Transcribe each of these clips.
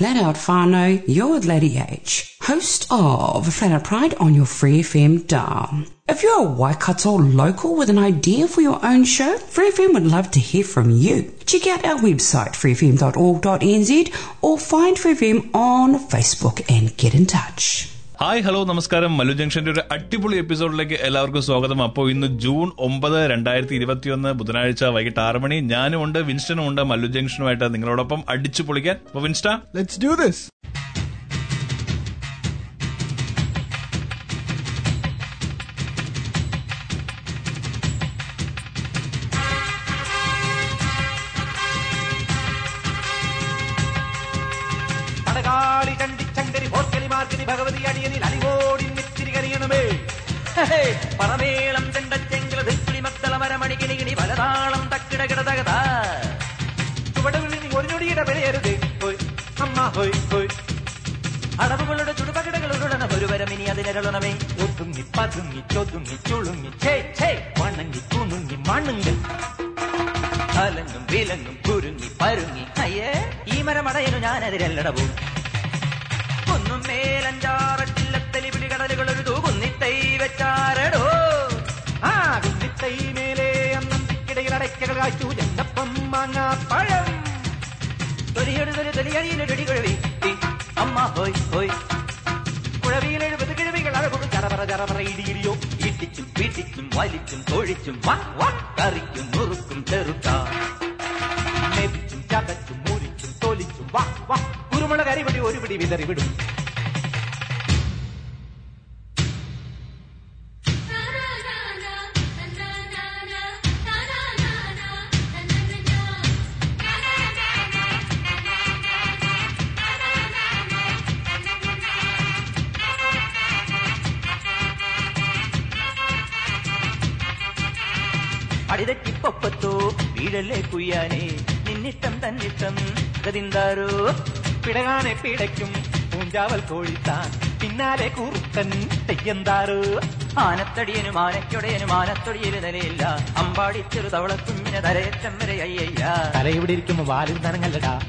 Flat Out Whānau, you're Lady H, host of Flat Out Pride on your Free FM dial. If you're a Waikato local with an idea for your own show, Free FM would love to hear from you. Check out our website, freefm.org.nz, or find Free FM on Facebook and get in touch. Hi hello നമസ്കാരം. മല്ലു ജംഗ്ഷന്റെ ഒരു അടിപൊളി എപ്പിസോഡിലേക്ക് എല്ലാവർക്കും സ്വാഗതം. അപ്പോൾ ഇന്ന് June ഒമ്പത് രണ്ടായിരത്തി ഇരുപത്തിയൊന്ന് ബുധനാഴ്ച വൈകിട്ട് ആറ് മണി. ഞാനും ഉണ്ട് വിൻസ്റ്റനും ഉണ്ട് മല്ലു ജംഗ്ഷനുമായിട്ട് നിങ്ങളോടൊപ്പം അടിച്ചു പൊളിക്കാൻ. അപ്പൊ വിൻസ്റ്റ. Let's do this. ഭോർക്കലി ഭഗവതി അടിയനിൽ അലിവോടി മിത്തിരി കരിയണമേ. പണമേളം ചെണ്ടച്ചെങ്കില ദിക്കിളി മത്തള മരമണി പലതാളം തക്കിട കിടതകത. ചുവടുകളിൽ ഒരു ഞൊടിയുടെ വിലയരുത് ഹോയ് അമ്മ ഹോയ് ഹോയ്. അടവുകളുടെ ചുടുപകിടകൾ ഉരുളണ. ഒരുവരം ഇനി അതിനരുളണമേ. ഒതുങ്ങി പതുങ്ങി ചൊതുങ്ങി ചുളുങ്ങി. ഛേ ഛേ വണങ്ങി കുണുങ്ങി അലങ്ങും വിലങ്ങും കുരുങ്ങി പരുങ്ങി. അയ്യേ ഈ മരമടയനു ഞാനതിരല്ലടവും ഒന്നും മേലഞ്ചാറട്ടില്ലത്തലി വിളി കടലുകൾ ഒരു തൂകുന്നിത്തൈ വെച്ചാരടോ ആ കുന്നിത്തൈ മേലെ അന്നം തിക്കിടയിൽ അടയ്ക്കകൾ കാച്ചു ചെന്നപ്പം മാങ്ങാ പഴം. തൊലിയൊരു തൊലി തൊലിയടിയിലൊരു കുഴവി അമ്മ ഹോയ് ഹോയ്. കുഴവിയിൽ എഴുപത് കിഴവികൾ അഴകൊടു ചറപറ ചറപറ ഇടിയിടിയോ ഇടിച്ചും പിടിച്ചും വലിച്ചും തൊഴിച്ചും വാ വാ കറിക്കും നുറുക്കും ചെറുക്ക. ചതച്ചും മുറിച്ചും തൊലിച്ചും വാ വാ. കുരുമുളക് അരിപടി ഒരു പിടി വീഴല്ലേ കുയ്യാനെ? നിന്നിട്ടം തന്നിട്ടം ഗതിന്താരോ പിടകാനെ പിടയ്ക്കും പൂഞ്ചാവൽ കോഴിത്താൻ. പിന്നാലെ കൂറുത്തൻ തെയ്യന്താരോ? ആനത്തടിയനും ആനയ്ക്കൊടയനും ആനത്തൊടിയൽ നിലയില്ല. അമ്പാടി ചെറു തവളക്കുഞ്ഞിന് തലയറ്റം വരെ അയ്യയ്യ. തല ഇവിടെ ഇരിക്കുമ്പോ വാലിൽ നനങ്ങല്ലടാ.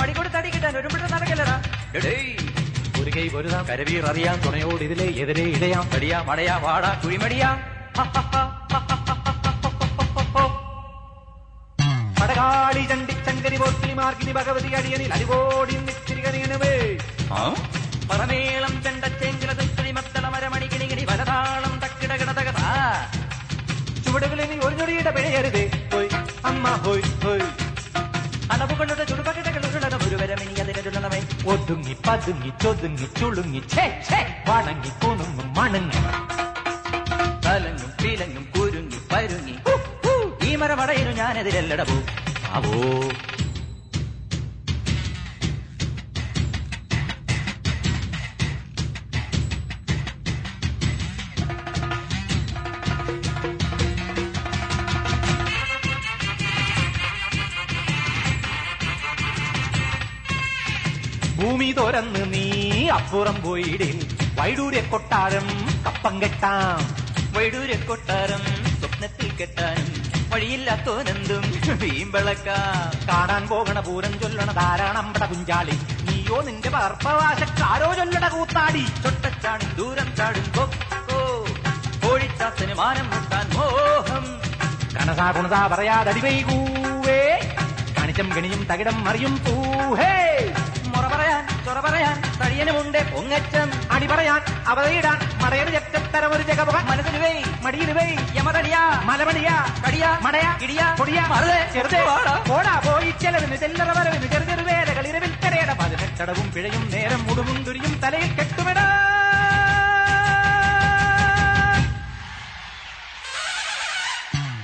മടികൊടു തടി കിട്ടാൻ ഒരു പിട നടക്കല്ലടാ. ഒരു കൈ പൊരുതാം. കരവീർ അറിയാം തുണയോട് ഇതിലെ എതിരെ ഇടയാം. തടിയാം അടയാം വാടാ കുഴിമടിയാ. ചണ്ടിച്ചങ്കരി പോർക്കിലി മാർഗിനി ഭഗവതി അടിയനിൽ അടിവോടി നിത്തിരി കനിയനവേ പറമേളം ചെണ്ടച്ചെങ്കില തുക്കിളി മത്തള മരമണി കിണികിണി വലതാളം തക്കിടകിടതക ചുവടുകളിൽ ഒരു ഞൊടിയുടെ പിഴയരുത്. ഹോയ് അമ്മ ഹോയ് ഹോയ്. അടവുകളുടെ ചുടുപകിടകളുടെ ഒരു വരമിനി അതിനുള്ളവേ ഒതുങ്ങി പതുങ്ങി ചൊതുങ്ങി ചുളുങ്ങി വണങ്ങി കുണുങ്ങും മണങ്ങി. തലങ്ങും പീലങ്ങും കുരുങ്ങി പരുങ്ങി. ഈ ഹു. ഈ മരമടയിനു ഞാനെതിരല്ലടവോ ആവോ. ഭൂമി തുറന്ന് നീ അപ്പുറം പോയിടിൽ വൈഡൂര്യ കൊട്ടാരം കപ്പം കെട്ടാം. വൈഡൂര്യ കൊട്ടാരം സ്വപ്നത്തിൽ കെട്ടാനും വഴിയില്ലാത്തോനെന്തും വീമ്പിളക്ക കാണാൻ പോകണ പൂരം ചൊല്ലണ ധാരാളമ്പട കുഞ്ചാളി നീയോ നിന്റെ പാർപ്പവാശക്കാരോ ചൊല്ലണ കൂത്താടി. ചൊട്ടച്ചാടും ദൂരം ചാടും കൊക്കോ കോഴിച്ചാത്തന് മാനം മുട്ടാൻ മോഹം. കണസാ കുണസാ പറയാതടിവൈകൂവേ കണിച്ചം കണിയും തകിടം മറിയും പൂഹേ പറയാൻ തടിയനുമുണ്ട്. പൊങ്ങച്ചം. അടി പറയാൻ അവതയിടാൻ മടയന് ചെക്കത്തരം ഒരു ജഗമുഖ. മനസ്സിന് വേ മടിയിൽ വേ യമതടിയാ മലമടിയാ കടിയാ മടയ ഇടിയാ പൊടിയാ മറുതെ ചെറുതെ പോടാ പോയി ചെലവിന് ചെല്ലറ വരവിന് ചെറു ചെറു വേലകൾ ഇരവിൽ കരയട. പതിനെട്ടടവും പിഴയും നേരം മുടുവും തുരിയും തലയിൽ കെട്ടുമിടാ.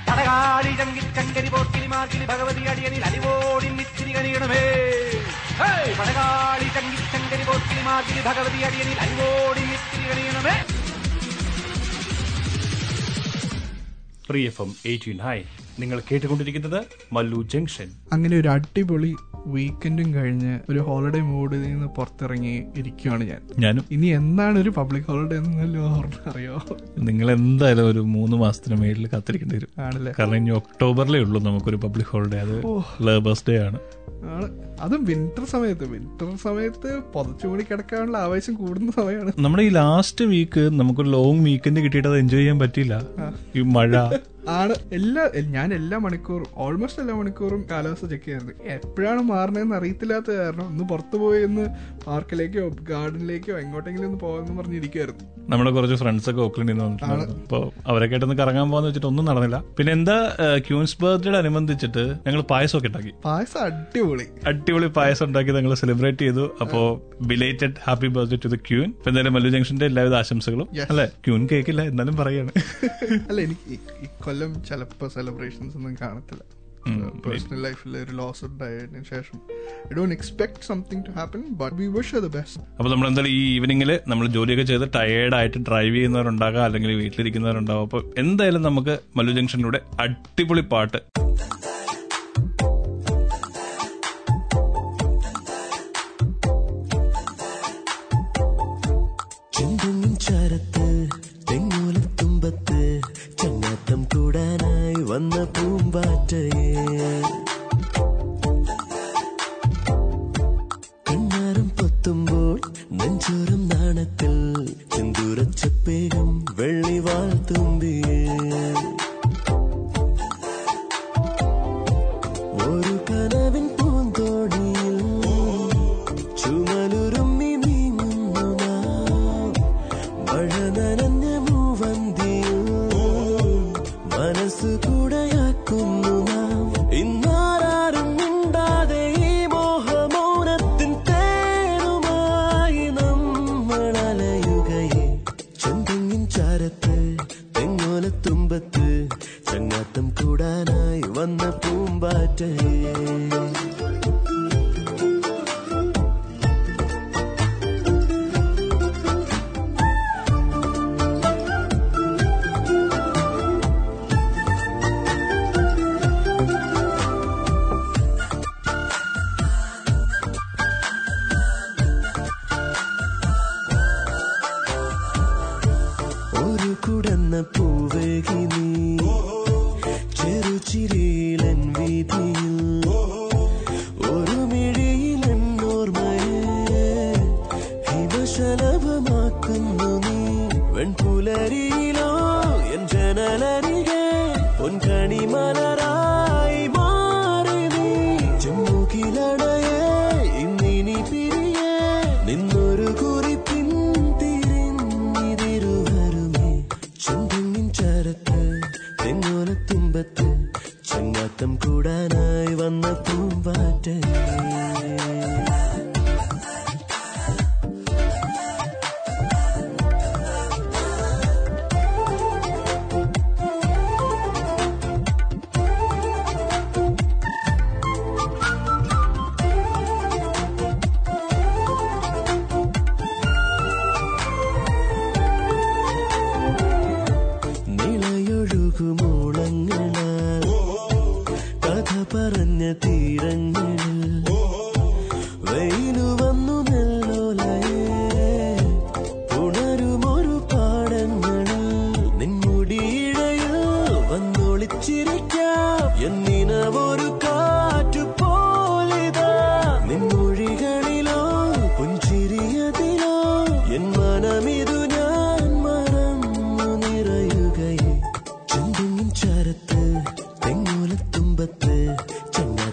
പടകാളി ചങ്കിച്ചങ്കരി പോർക്കിലി മാർക്കിൽ ഭഗവതി അടിയനിൽ അലിവോടി നിത്തിരി കനിയണമേ. ഹേയ്! ചങ്കി ചങ്കരി പോർക്കിലി മാതിരി ഭഗവതി അടിയനിൽ അലിവോടി നിത്തിരി കണിയണമേ free F M eighteen hi നിങ്ങൾ കേട്ടുകൊണ്ടിരിക്കുന്നത് മല്ലു ജംഗ്ഷൻ. അങ്ങനെ ഒരു അടിപൊളി വീക്കെൻഡും കഴിഞ്ഞ് ഒരു ഹോളിഡേ മൂഡിൽ നിന്ന് പുറത്തിറങ്ങി ഇരിക്കുവാണ് ഞാൻ. ഞാനും. ഇനി എന്താണ് ഒരു പബ്ലിക് ഹോളിഡേ എന്നല്ലോ അറിയോ നിങ്ങൾ എന്തായാലും ഒരു മൂന്ന് മാസത്തിന് മേളിൽ കാത്തിരിക്കേണ്ടി വരും. ആണല്ലേ? കാരണം ഇനി ഒക്ടോബറിലേ ഉള്ളൂ നമുക്കൊരു പബ്ലിക് ഹോളിഡേ അത് ലേബേഴ്സ് ഡേ ആണ്. ആണ്. അതും വിന്റർ സമയത്ത്. വിന്റർ സമയത്ത് പുതച്ചുകൂടി കിടക്കാനുള്ള ആവേശം കൂടുന്ന സമയമാണ്. നമ്മുടെ ഈ ലാസ്റ്റ് വീക്ക് നമുക്ക് ലോങ് വീക്കെൻഡ് കിട്ടിയിട്ട് അത് എൻജോയ് ചെയ്യാൻ പറ്റില്ല ഈ മഴ. ആണ്. എല്ലാ ഞാൻ എല്ലാ മണിക്കൂറും ഓൾമോസ്റ്റ് എല്ലാ മണിക്കൂറും കാലാവസ്ഥ ചെക്ക് ചെയ്യാറുണ്ട് എപ്പോഴാണ് മാറണതെന്ന് അറിയത്തില്ലാത്ത കാരണം ഒന്ന് പുറത്തു പോയി ഒന്ന് പാർക്കിലേക്കോ ഗാർഡനിലേക്കോ എങ്ങോട്ടെങ്കിലും ഒന്ന് പോകാമെന്ന് പറഞ്ഞിരിക്കുമായിരുന്നു നമ്മുടെ കുറച്ച് ഫ്രണ്ട്സ് ഒക്കെ ഓക്ലൻഡിൽ നിന്ന് അപ്പോൾ അപ്പൊ അവരൊക്കെ ആയിട്ടൊന്ന് കറങ്ങാൻ പോകാന്ന് വെച്ചിട്ട് ഒന്നും നടന്നില്ല. പിന്നെ എന്താ ക്യൂൻസ് ബർത്ത്ഡേ അനുബന്ധിച്ചിട്ട് ഞങ്ങൾ പായസം ഒക്കെ ഉണ്ടാക്കി. പായസം അടിപൊളി. അടിപൊളി. പായസം ഉണ്ടാക്കി ഞങ്ങൾ സെലിബ്രേറ്റ് ചെയ്തു. അപ്പോ belated happy birthday to the queen ഇപ്പൊ എന്തായാലും മല്ലു ജംഗ്ഷന്റെ എല്ലാവിധ ആശംസകളും. അല്ലെ? ക്യൂൻ കേക്കില്ല എന്നാലും പറയാണ്. അല്ല എനിക്ക് ഈ- ഈ കൊല്ലം ചിലപ്പോ സെലിബ്രേഷൻസ് ഒന്നും കാണത്തില്ല. പേഴ്സണൽ ലൈഫിൽ ഒരു ലോസ് ഉണ്ടായതിനു ശേഷം. I don't expect something to happen but we wish the best അപ്പൊ നമ്മൾ എന്തായാലും ഈ ഈവനിങ്ങിൽ നമ്മൾ ജോലിയൊക്കെ ചെയ്ത് ടയേർഡ് ആയിട്ട് ഡ്രൈവ് ചെയ്യുന്നവരുണ്ടാകാം അല്ലെങ്കിൽ വീട്ടിലിരിക്കുന്നവരുണ്ടാവും അപ്പൊ എന്തായാലും നമുക്ക് മല്ലു ജംഗ്ഷനിലൂടെ അടിപൊളി പാട്ട് ചാരത്ത് തെങ്ങോലത്തുമ്പത്ത് ചങ്ങാത്തം കൂടാനായി വന്ന പൂമ്പാറ്റയെ. കണ്ണാരം പൊത്തുമ്പോൾ നെഞ്ചോരം നാണത്തിൽ ചെന്തൂരച്ചപ്പേകം വെള്ളിവാൾ തുമ്പിയേ. പൂമ്പാറ്റയെ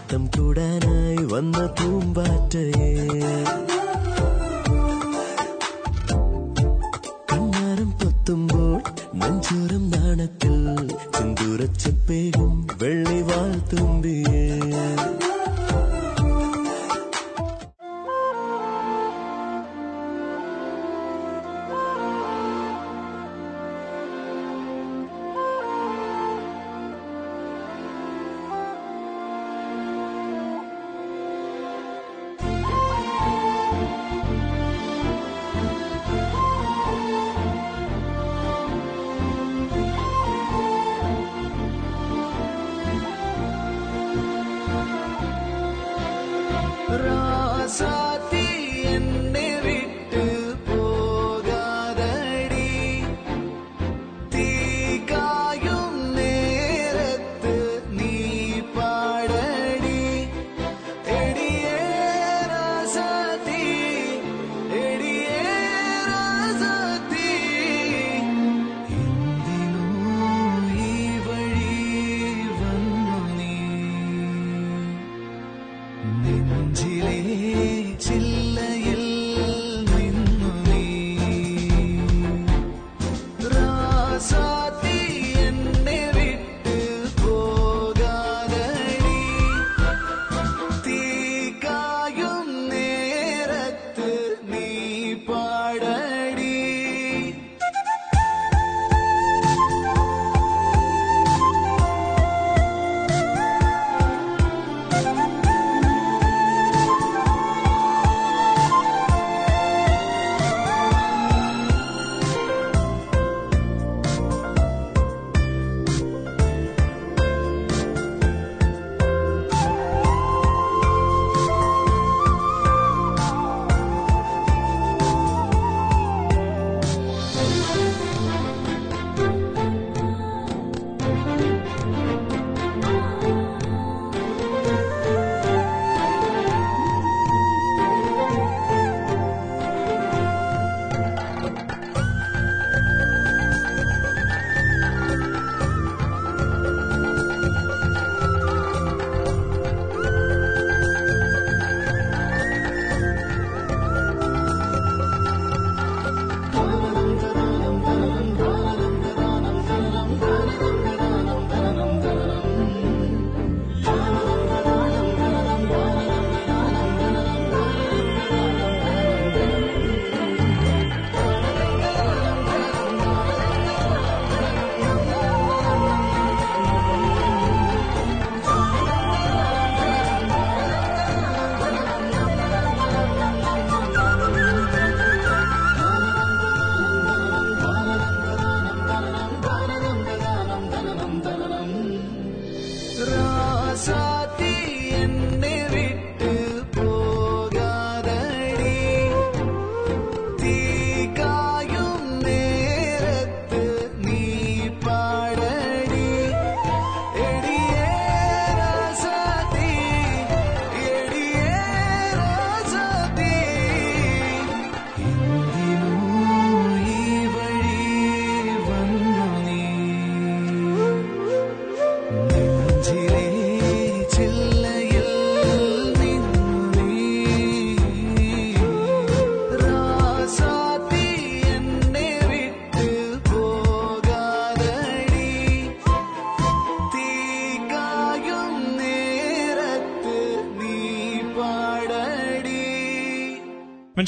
നാട്ടം കൂടാനായി വന്ന പൂമ്പാറ്റയെ. കണ്ണാരം പൊത്തുമ്പോൾ നെഞ്ചൂരം നാണത്തിൽ ചെന്തൂരച്ചപ്പേകും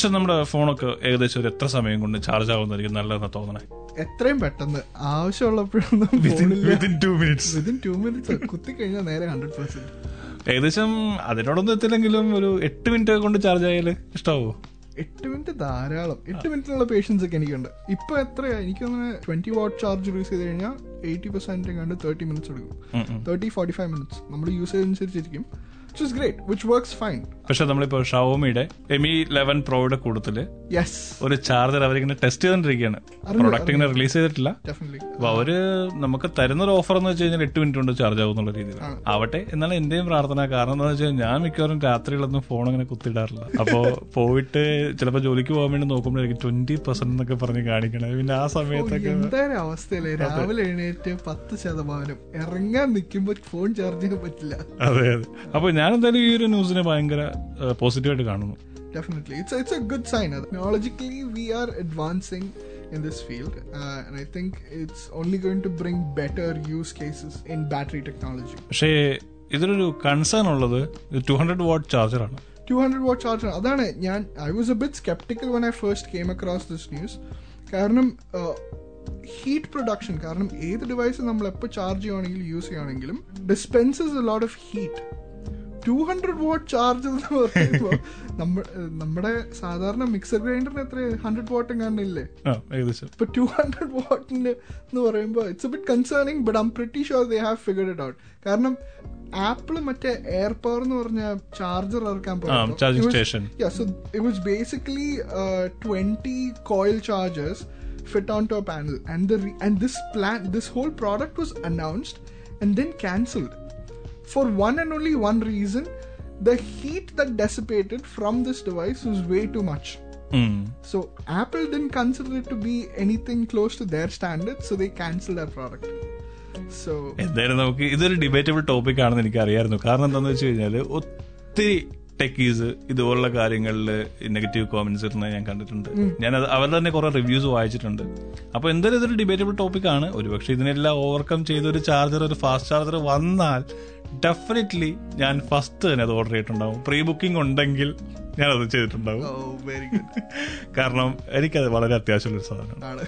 മനുഷ്യൻ നമ്മുടെ ഫോണൊക്കെ ഏകദേശം ഒരു എത്ര സമയം കൊണ്ട് ചാർജ് ആവുന്നതായിരിക്കും നല്ലതെന്ന് തോന്നണേ? എത്രയും പെട്ടെന്ന് ആവശ്യമുള്ളപ്പോഴൊന്നും two minutes within two minutes കുത്തി കഴിഞ്ഞാൽ നേരെ ഹൺഡ്രഡ് പെർസെന്റ് ഏകദേശം അതിനോടൊന്നും എത്തില്ലെങ്കിലും ഒരു എട്ട് മിനിറ്റ് കൊണ്ട് ചാർജ് ആയാൽ ഇഷ്ടാവോ? എട്ട് മിനിറ്റ് ധാരാളം. എട്ട് മിനിറ്റിനുള്ള പേഷ്യൻസ് ഒക്കെ എനിക്കുണ്ട്. ഇപ്പൊ എത്രയാ എനിക്ക് തോന്നുന്നു ട്വന്റി വാട്ട് ചാർജ് യൂസ് ചെയ്ത് കഴിഞ്ഞാൽ എയ്റ്റി പെർസെന്റ് കണ്ട് തേർട്ടി മിനിറ്റ്സ് എടുക്കും. തേർട്ടി ഫോർട്ടി ഫൈവ് മിനിറ്റ്സ് നമ്മുടെ യൂസേജ് അനുസരിച്ചിരിക്കും. Which is great which works fine പക്ഷെ നമ്മളിപ്പോ ഷവോമിയുടെ എമി ലെവൻ പ്രോയുടെ കൂട്ടത്തിൽ യെസ് ഒരു ചാർജർ അവരിങ്ങനെ ടെസ്റ്റ് ചെയ്തോണ്ടിരിക്കുകയാണ് പ്രൊഡക്റ്റ് ഇങ്ങനെ റിലീസ് ചെയ്തിട്ടില്ല. അപ്പൊ അവർ നമുക്ക് തരുന്ന ഒരു ഓഫർ എന്ന് വെച്ച് കഴിഞ്ഞാൽ എട്ട് മിനിറ്റ് കൊണ്ട് ചാർജ് ആവും എന്നുള്ള രീതിയിൽ ആവട്ടെ എന്നാലും എന്റെയും പ്രാർത്ഥന കാരണം എന്താണെന്ന് വെച്ചാൽ ഞാൻ മിക്കവാറും രാത്രികളൊന്നും ഫോൺ അങ്ങനെ കുത്തിയിടാറില്ല. അപ്പോ പോയിട്ട് ചിലപ്പോൾ ജോലിക്ക് പോകാൻ വേണ്ടി നോക്കുമ്പോഴായിരിക്കും ട്വന്റി പെർസെന്റ് എന്നൊക്കെ പറഞ്ഞ് കാണിക്കണേ പിന്നെ ആ സമയത്തൊക്കെ അവസ്ഥയല്ലേ? രാവിലെ എഴുന്നേറ്റ് പത്ത് ശതമാനം. ഇറങ്ങാൻ നിൽക്കുമ്പോൾ ഫോൺ ചാർജ് ചെയ്യാൻ പറ്റില്ല. അതെ അതെ. അപ്പൊ ഞാൻ എന്തായാലും ഈ ഒരു ന്യൂസിനെ ഭയങ്കര പോസിറ്റീവായിട്ട് കാണുന്നു definitely it's it's a good sign Technologically, we are advancing in this field. Uh, and I think it's only going to bring better use cases in battery technology. പക്ഷേ ഇതിലൊരു കൺസേൺ ഉള്ളത് ടു ഹൺഡ്രഡ് വാട്ട് ചാർജറാണ് 200 watt charger. അതാണ് ഞാൻ I was a bit sceptical one I first came across this news കാരണം heat production കാരണം ഏത് device നമ്മൾ എപ്പോൾ ചാർജ് ചെയ്യുകയാണെങ്കിലും യൂസ് ചെയ്യുകയാണെങ്കിലും dispenses a lot of heat two hundred watt charge എന്ന് പറയുമ്പോൾ നമ്മ നമ്മുടെ സാധാരണ മിക്സർ ഗ്രൈൻഡറിന് എത്ര ഹൺഡ്രഡ് വോട്ട് ഏകദേശം. ഇപ്പൊ ടു ഹൺഡ്രഡ് വോട്ടിന് എന്ന് പറയുമ്പോൾ it's bit concerning but I'm pretty sure they have figured it out കാരണം ആപ്പിൾ മറ്റേ എയർ പവർ എന്ന് പറഞ്ഞ ചാർജർ ഇറക്കാൻ basically charging coil chargers station. Yeah, so it was basically this 20 coil chargers fit onto a panel, and the re- and this plan, this for one and only one reason: the heat that dissipated from this device was way too much. Mm. So Apple didn't consider it to be anything close to their standards, so they cancelled their product. So എന്തായാലും നമുക്ക് ഇതൊരു debatable topic ആണെന്ന് എനിക്ക് അറിയായിരുന്നു കാരണം എന്താണെന്ന് വെച്ച് കഴിഞ്ഞാൽ ഒത്തിരി ടെക്കീസ് ഇതുപോലുള്ള കാര്യങ്ങളിൽ നെഗറ്റീവ് കോമന്റ്സ് ഇടുന്നത് ഞാൻ കണ്ടിട്ടുണ്ട്. ഞാൻ അത് അവരുടെ തന്നെ കുറെ റിവ്യൂസ് വായിച്ചിട്ടുണ്ട്. അപ്പൊ എന്തായാലും ഇതൊരു ഡിബേറ്റബിൾ ടോപ്പിക് ആണ്. ഒരുപക്ഷെ ഇതിനെല്ലാം ഓവർകം ചെയ്ത ഒരു ചാർജർ ഒരു ഫാസ്റ്റ് ചാർജർ വന്നാൽ ഡെഫിനറ്റ്ലി ഞാൻ ഫസ്റ്റ് തന്നെ അത് ഓർഡർ ചെയ്തിട്ടുണ്ടാവും. പ്രീ ബുക്കിംഗ് ഉണ്ടെങ്കിൽ ഞാൻ അത് ചെയ്തിട്ടുണ്ടാവും. Oh, very good. കാരണം എനിക്കത് വളരെ അത്യാവശ്യമുള്ള ഒരു സാധനമാണ്.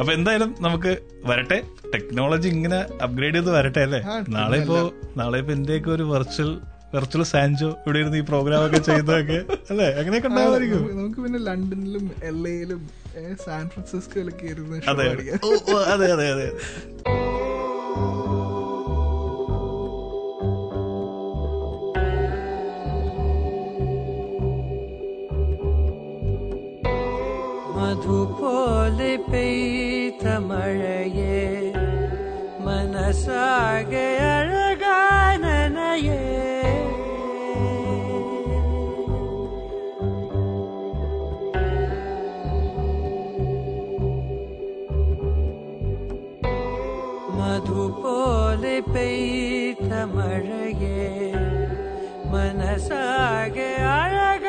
അപ്പൊ എന്തായാലും നമുക്ക് വരട്ടെ. ടെക്നോളജി ഇങ്ങനെ അപ്ഗ്രേഡ് ചെയ്ത് വരട്ടെ അല്ലേ? നാളെ ഇപ്പോ നാളെ ഇപ്പൊ എന്റെയൊക്കെ ഒരു വെർച്വൽ വെർച്വൽ സാൻജോ ഇവിടെ ഇരുന്ന് ഈ പ്രോഗ്രാം ഒക്കെ ചെയ്തതൊക്കെ അല്ലേ? അങ്ങനെയൊക്കെ ഉണ്ടാവുമായിരിക്കും. നമുക്ക് പിന്നെ ലണ്ടനിലും എൽ എയിലും സാൻ ഫ്രാൻസിസ്കോയിലൊക്കെ ഇരുന്ന് show അതെ. അടിക്കാം. ഓ, ഓ, അതെ അതെ അതെ. മധുപോലെ പെയ്ത മഴയെ മനസ്സാകെ അഴകാനനയേ മധുപോലെ പെയ്ത മഴയെ മനസ്സാകെ അഴകാനനയേ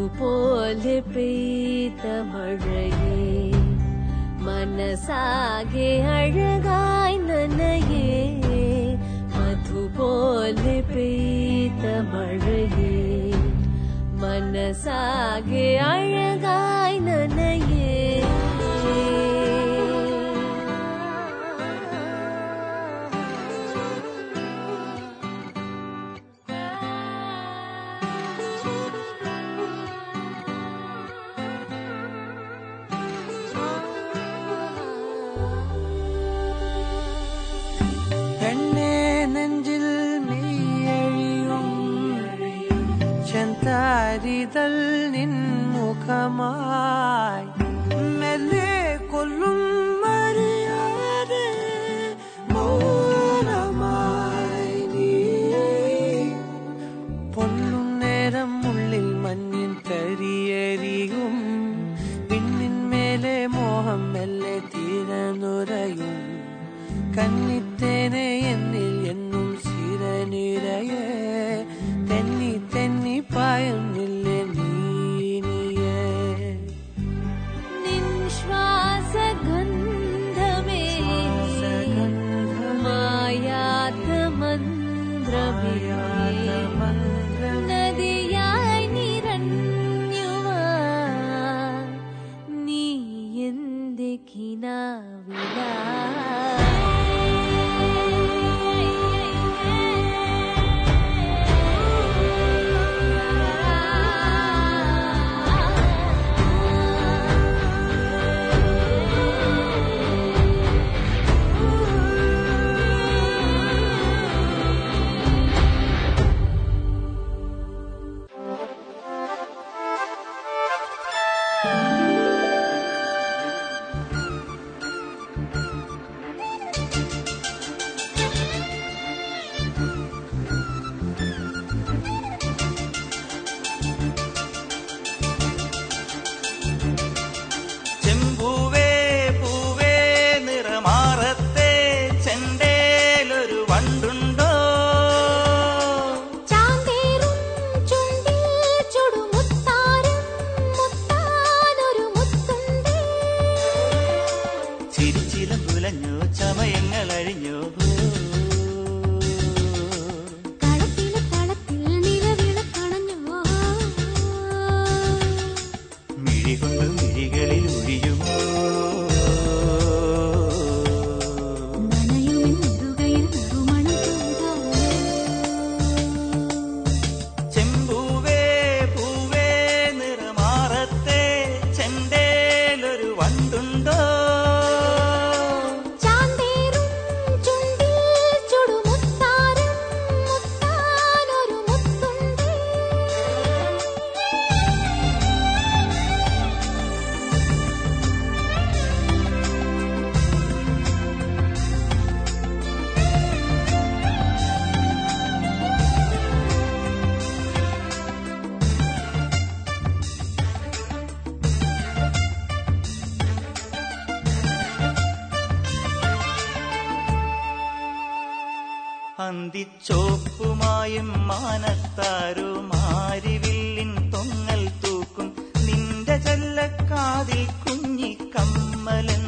धु बोल पीत मन मन सागे हैन न ये मधु बोल पीत मन the അന്തിച്ചോപ്പുമായും മാനത്താരോ മാരിവില്ലിൻ തൊങ്ങൽ തൂക്കും. നിന്റെ ചെല്ലക്കാതിൽ കുഞ്ഞിക്കമ്മലൻ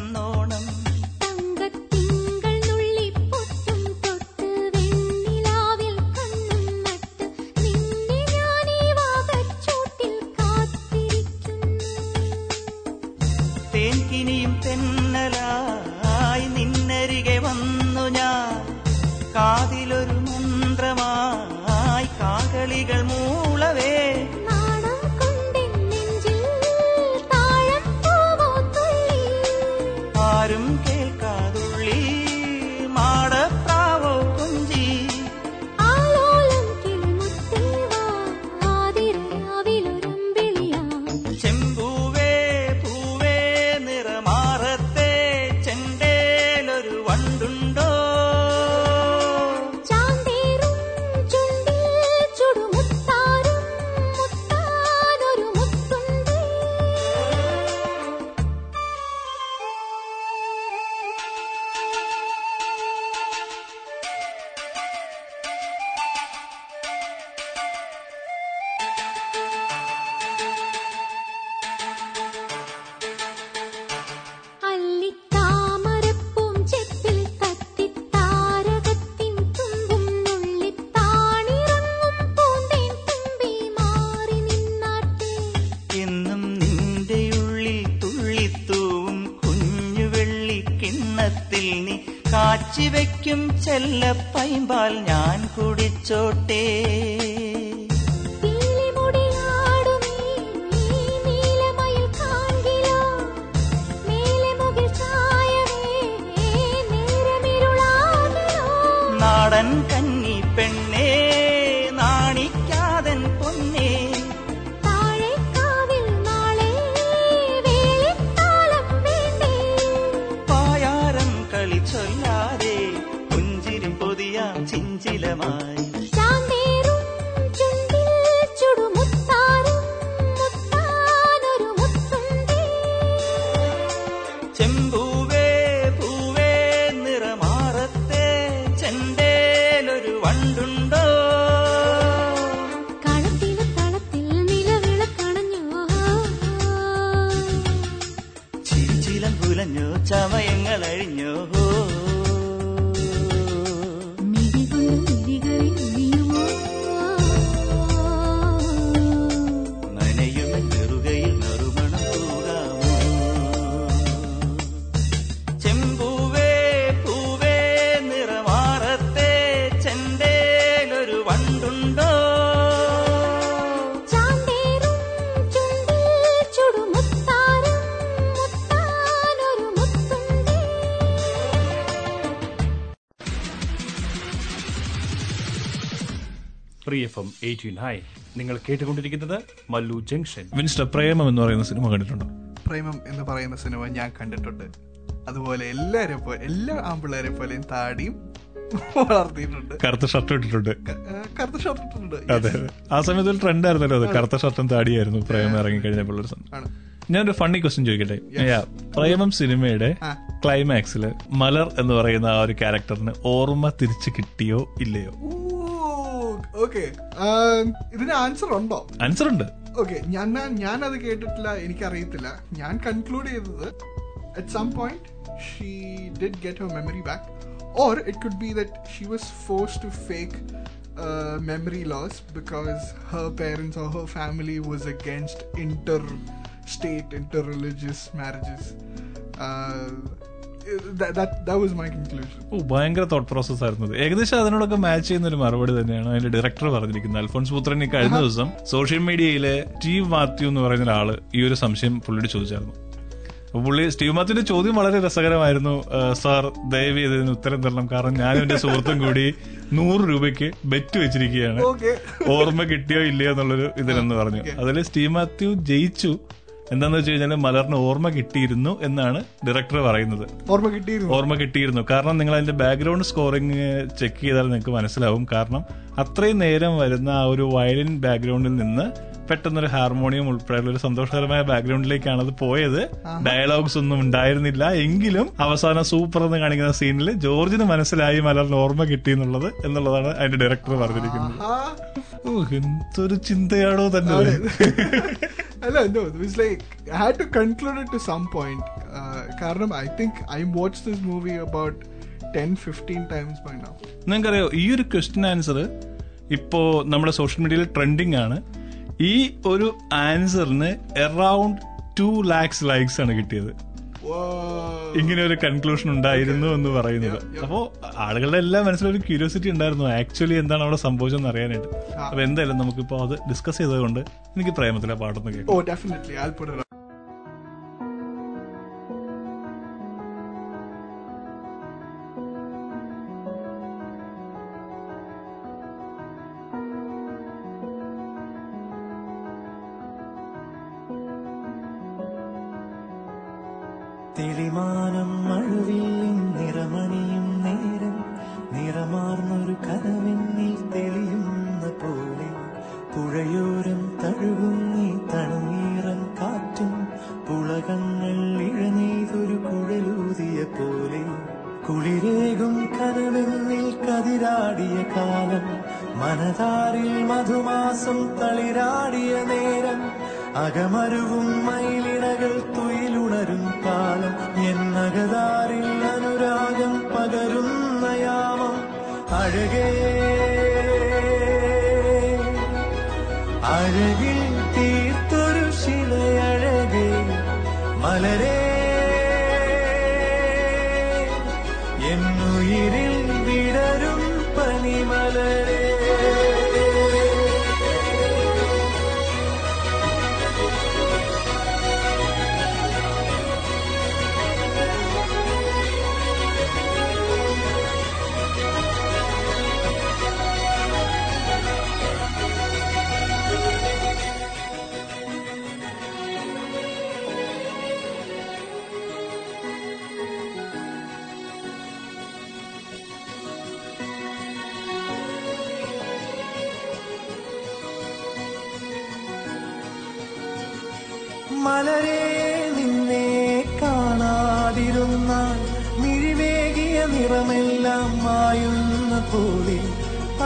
എം എയ്റ്റീൻ നിങ്ങൾ കേട്ടുകൊണ്ടിരിക്കുന്നത് മല്ലു ജംഗ്ഷൻ. വിൻസ്റ്റർ പ്രേമം എന്ന് പറയുന്ന സിനിമ കണ്ടിട്ടുണ്ടോ? പ്രേമം എന്ന് പറയുന്ന സിനിമ ഞാൻ കണ്ടിട്ടുണ്ട്. അതുപോലെ എല്ലാരെ പോലെ എല്ലാ ആമ്പിള്ളേരെ പോലെയും താടിയും വളർത്തിയിട്ടുണ്ട്. കറുത്ത ഷർട്ട് ഇട്ടിട്ടുണ്ട്. കറുത്ത ഷർട്ട് ഇട്ടിട്ടുണ്ട്. അതെ ആ സമയത്ത് ഒരു ട്രെൻഡ് ആയിരുന്നല്ലോ അത്. കറുത്ത ഷർട്ടും താടിയായിരുന്നു പ്രേമം ഇറങ്ങി കഴിഞ്ഞപ്പോൾ ഒരു ഞാനൊരു ഫണ്ണി ക്വസ്റ്റ്യൻ ചോദിക്കട്ടെ. പ്രേമം സിനിമയുടെ. ക്ലൈമാക്സിൽ മലർ എന്ന് പറയുന്ന ആ ഒരു ക്യാരക്ടറിന് ഓർമ്മ തിരിച്ചു കിട്ടിയോ ഇല്ലയോ? ഓക്കെ ഇതിന് ആൻസർ ഉണ്ടോ? ആൻസർ ഉണ്ട്. ഓക്കെ ഞാൻ ഞാൻ അത് കേട്ടിട്ടില്ല എനിക്കറിയത്തില്ല. ഞാൻ കൺക്ലൂഡ് ചെയ്തത് at some point she did get her memory back or it could be that she was force to fake memory loss because her parents or her family was against inter state inter religious marriages ഭയങ്കര thought process ആയിരുന്നു. ഏകദേശം അതിനോടൊക്കെ match ചെയ്യുന്ന ഒരു മറുപടി തന്നെയാണ് അതിന്റെ director പറഞ്ഞിരിക്കുന്നത്. അൽഫോൺസ് പുത്രൻ ഈ കഴിഞ്ഞ ദിവസം സോഷ്യൽ മീഡിയയിലെ സ്റ്റീവ് മാത്യു എന്ന് പറയുന്ന ഒരാൾ ഈ ഒരു സംശയം പുള്ളിയോട് ചോദിച്ചായിരുന്നു. അപ്പൊ പുള്ളി സ്റ്റീവ് മാത്യുവിന്റെ ചോദ്യം വളരെ രസകരമായിരുന്നു. "ഏഹ്, സാർ ദയവ് ചെയ്തതിന് ഉത്തരം തരണം. കാരണം ഞാൻ എന്റെ സുഹൃത്തും കൂടി നൂറ് രൂപയ്ക്ക് ബെറ്റ് വെച്ചിരിക്കുകയാണ്. ഓർമ്മ കിട്ടിയോ ഇല്ലയോ എന്നുള്ളൊരു ഇതിലെന്ന് പറഞ്ഞു. അതിൽ സ്റ്റീവ് മാത്യു ജയിച്ചു. എന്താന്ന് വെച്ച് കഴിഞ്ഞാൽ മലറിന് ഓർമ്മ കിട്ടിയിരുന്നു എന്നാണ് ഡയറക്ടർ പറയുന്നത്. ഓർമ്മ കിട്ടിയിരുന്നു. ഓർമ്മ കിട്ടിയിരുന്നു. കാരണം നിങ്ങൾ അതിന്റെ ബാക്ക്ഗ്രൗണ്ട് സ്കോറിംഗ് ചെക്ക് ചെയ്താൽ നിങ്ങൾക്ക് മനസ്സിലാവും. കാരണം അത്രയും നേരം വരുന്ന ആ ഒരു വയലിൻ ബാക്ക്ഗ്രൗണ്ടിൽ നിന്ന് പെട്ടെന്നൊരു ഹാർമോണിയം ഉൾപ്പെടെയുള്ള ഒരു സന്തോഷകരമായ ബാക്ക്ഗ്രൗണ്ടിലേക്കാണ് അത് പോയത്. ഡയലോഗ്സ് ഒന്നും ഉണ്ടായിരുന്നില്ല. എങ്കിലും അവസാനം സൂപ്പർ എന്ന് കാണിക്കുന്ന സീനിൽ ജോർജിന് മനസ്സിലായി മലറിന് ഓർമ്മ കിട്ടി എന്നുള്ളത് എന്നുള്ളതാണ് അതിന്റെ ഡയറക്ടർ പറഞ്ഞിരിക്കുന്നത്. എന്തൊരു ചിന്തയാണോ തന്നെ അല്ല no I to some point. uh, കാരണം this movie about 10 15 times by now നിങ്ങൾക്കറിയോ ഈ ഒരു ക്വസ്റ്റ്യൻ ആൻസർ ഇപ്പോ നമ്മുടെ സോഷ്യൽ മീഡിയയിൽ ട്രെൻഡിങ് ആണ്. ഈ ഒരു ആൻസറിന് അറൌണ്ട് ടു ലാക്സ് ലൈക്സ് ആണ് കിട്ടിയത്. ഇങ്ങനെ ഒരു കൺക്ലൂഷൻ ഉണ്ടായിരുന്നു എന്ന് പറയുന്നത്. അപ്പോ ആളുകളുടെ എല്ലാ മനസ്സിലൊരു ക്യൂരിയോസിറ്റി ഉണ്ടായിരുന്നു. ആക്ച്വലി എന്താണ് അവിടെ സംഭവിച്ചതെന്ന് അറിയാനായിട്ട്. അപ്പൊ എന്തായാലും നമുക്കിപ്പോ അത് ഡിസ്കസ് ചെയ്തതുകൊണ്ട് എനിക്ക് പ്രേമത്തിലെ പാട്ടൊന്ന് കേൾക്കാം. മലരെ നിന്നെ കാണാതിരുന്ന മിഴിവേകിയ നിറമെല്ലാം മായുന്ന പോലെ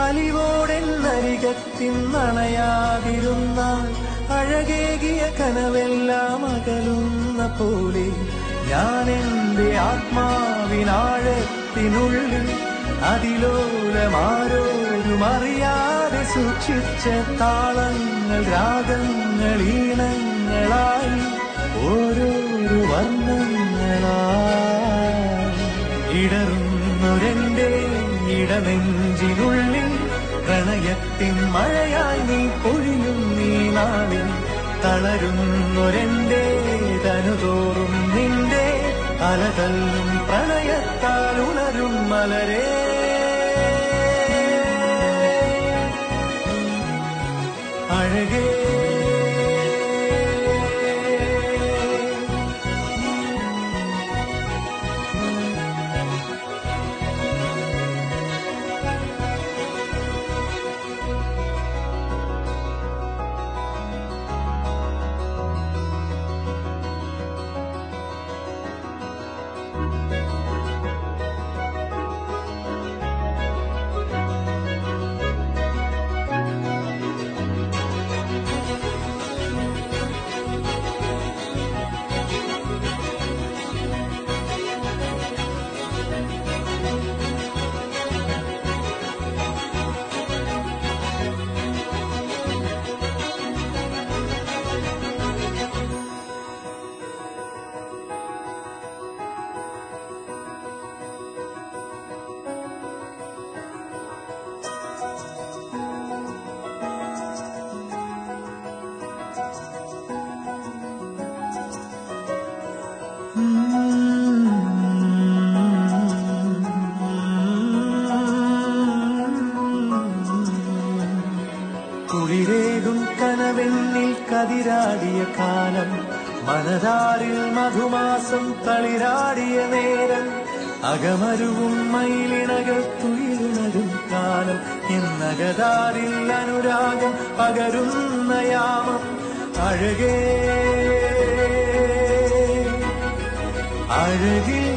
അലിവോടെന്നരികത്തിൻ നണയാതിരുന്ന അഴകേകിയ കനവെല്ലാം അകലുന്ന പോലെ ഞാൻ എന്റെ ആത്മാവിനാഴത്തിനുള്ളിൽ അതിലോലമാരോരുമറിയാതെ സൂക്ഷിച്ച താളങ്ങൾ രാഗങ്ങൾ ഈണങ്ങളായി ഓരോരോ വർണങ്ങളായി ഇടറുന്നൊരെന്റെ ഇടനെഞ്ചിനുള്ളിൽ പ്രണയത്തിൻ മഴയായി നീ പൊഴിയും നീ നാളിൽ തളരുന്നൊരെന്റെ തനുതോറും നിന്റെ അലതല്ലും പ്രണയത്താൽ ഉണരും മലരേ. അഴകേ മനതാരിൽ മധുമാസം തളിരാടിയ നേരം അകമരുവും മയിലിണകൾ തുയിലിണകും കാലം എന്നകതാരിൽ അനുരാഗം പകരുന്ന യാമം. അഴകേ അഴകിൽ